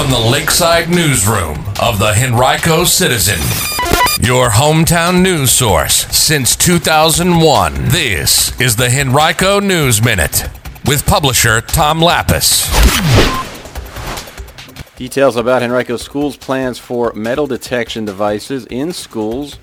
from the Lakeside Newsroom of the Henrico Citizen, your hometown news source since 2001. This is the Henrico News Minute with publisher Tom Lappas. Details about Henrico Schools' plans for metal detection devices in schools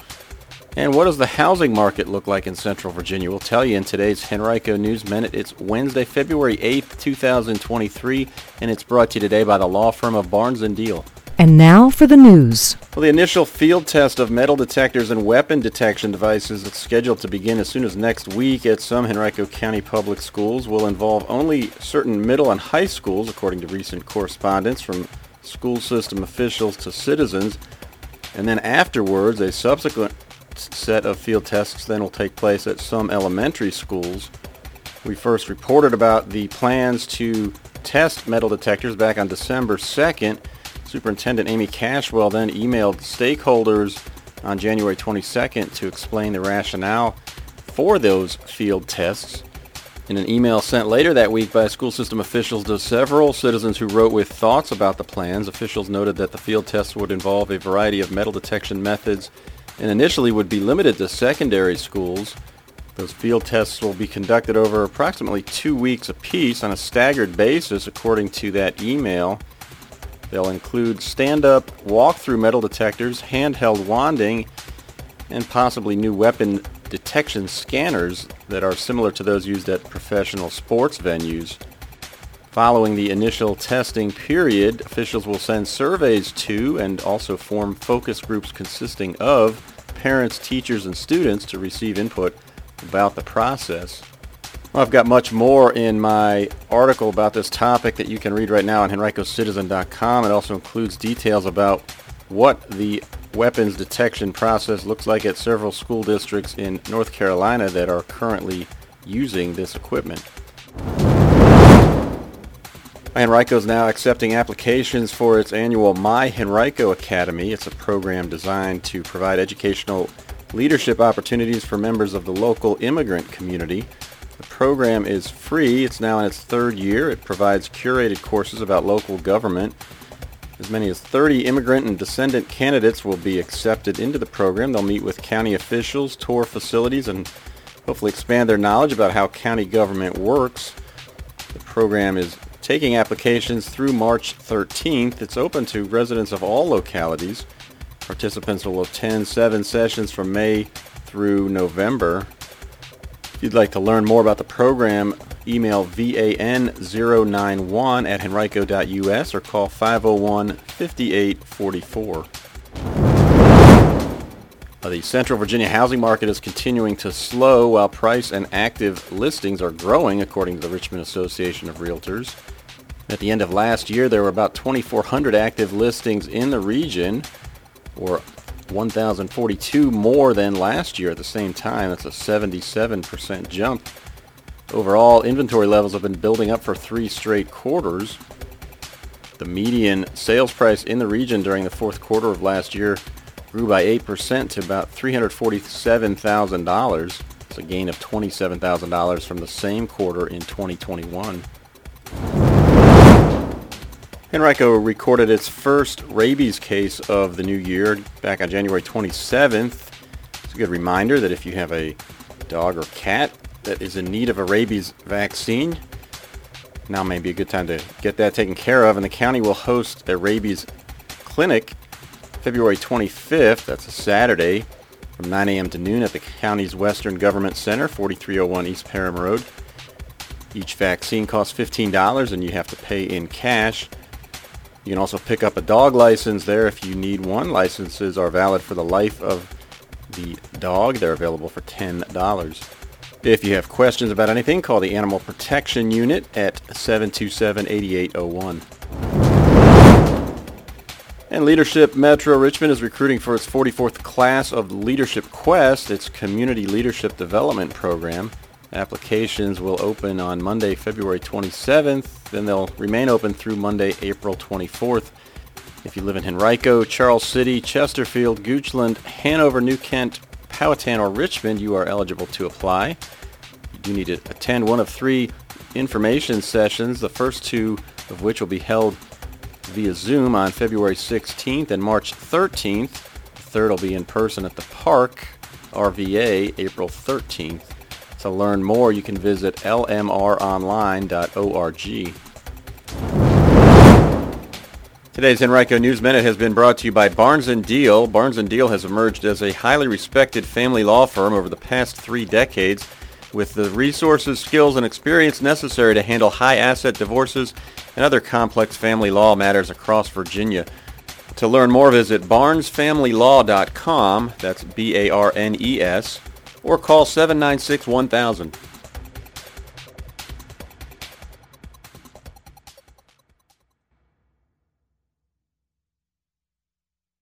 and what does the housing market look like in Central Virginia? We'll tell you in today's Henrico News Minute. It's Wednesday, February 8th, 2023, and it's brought to you today by the law firm of Barnes & Diehl. And now for the news. Well, the initial field test of metal detectors and weapon detection devices is scheduled to begin as soon as next week at some Henrico County public schools will involve only certain middle and high schools, according to recent correspondence from school system officials to citizens. And then afterwards, a subsequent set of field tests then will take place at some elementary schools. We first reported about the plans to test metal detectors back on December 2nd. Superintendent Amy Cashwell then emailed stakeholders on January 22nd to explain the rationale for those field tests. In an email sent later that week by school system officials to several citizens who wrote with thoughts about the plans, officials noted that the field tests would involve a variety of metal detection methods and initially would be limited to secondary schools. Those field tests will be conducted over approximately two weeks apiece on a staggered basis, according to that email. They'll include stand-up, walk-through metal detectors, handheld wanding, and possibly new weapon detection scanners that are similar to those used at professional sports venues. Following the initial testing period, officials will send surveys to and also form focus groups consisting of parents, teachers, and students to receive input about the process. Well, I've got much more in my article about this topic that you can read right now on henricocitizen.com. It also includes details about what the weapons detection process looks like at several school districts in North Carolina that are currently using this equipment. Henrico is now accepting applications for its annual My Henrico Academy. It's a program designed to provide educational leadership opportunities for members of the local immigrant community. The program is free. It's now in its third year. It provides curated courses about local government. As many as 30 immigrant and descendant candidates will be accepted into the program. They'll meet with county officials, tour facilities, and hopefully expand their knowledge about how county government works. The program is taking applications through March 13th. It's open to residents of all localities. Participants will attend seven sessions from May through November. If you'd like to learn more about the program, email van091 at henrico.us or call oh 501-5844. The Central Virginia housing market is continuing to slow while price and active listings are growing, according to the Richmond Association of Realtors. At the end of last year, there were about 2,400 active listings in the region, or 1,042 more than last year at the same time. That's a 77% jump. Overall, inventory levels have been building up for three straight quarters. The median sales price in the region during the fourth quarter of last year grew by 8% to about $347,000. It's a gain of $27,000 from the same quarter in 2021. Henrico recorded its first rabies case of the new year back on January 27th. It's a good reminder that if you have a dog or cat that is in need of a rabies vaccine, now may be a good time to get that taken care of. And the county will host a rabies clinic February 25th. That's a Saturday from 9 a.m. to noon at the county's Western Government Center, 4301 East Parham Road. Each vaccine costs $15 and you have to pay in cash. You can also pick up a dog license there if you need one. Licenses are valid for the life of the dog. They're available for $10. If you have questions about anything, call the Animal Protection Unit at 727-8801. And Leadership Metro Richmond is recruiting for its 44th class of Leadership Quest, its community leadership development program. Applications will open on Monday, February 27th. Then they'll remain open through Monday, April 24th. If you live in Henrico, Charles City, Chesterfield, Goochland, Hanover, New Kent, Powhatan, or Richmond, you are eligible to apply. You need to attend one of three information sessions, the first two of which will be held via Zoom on February 16th and March 13th. The third will be in person at the park, RVA, April 13th. To learn more, you can visit lmronline.org. Today's Henrico News Minute has been brought to you by Barnes & Diehl. Barnes & Diehl has emerged as a highly respected family law firm over the past three decades with the resources, skills, and experience necessary to handle high asset divorces and other complex family law matters across Virginia. To learn more, visit barnesfamilylaw.com, that's B-A-R-N-E-S, or call 796-1000.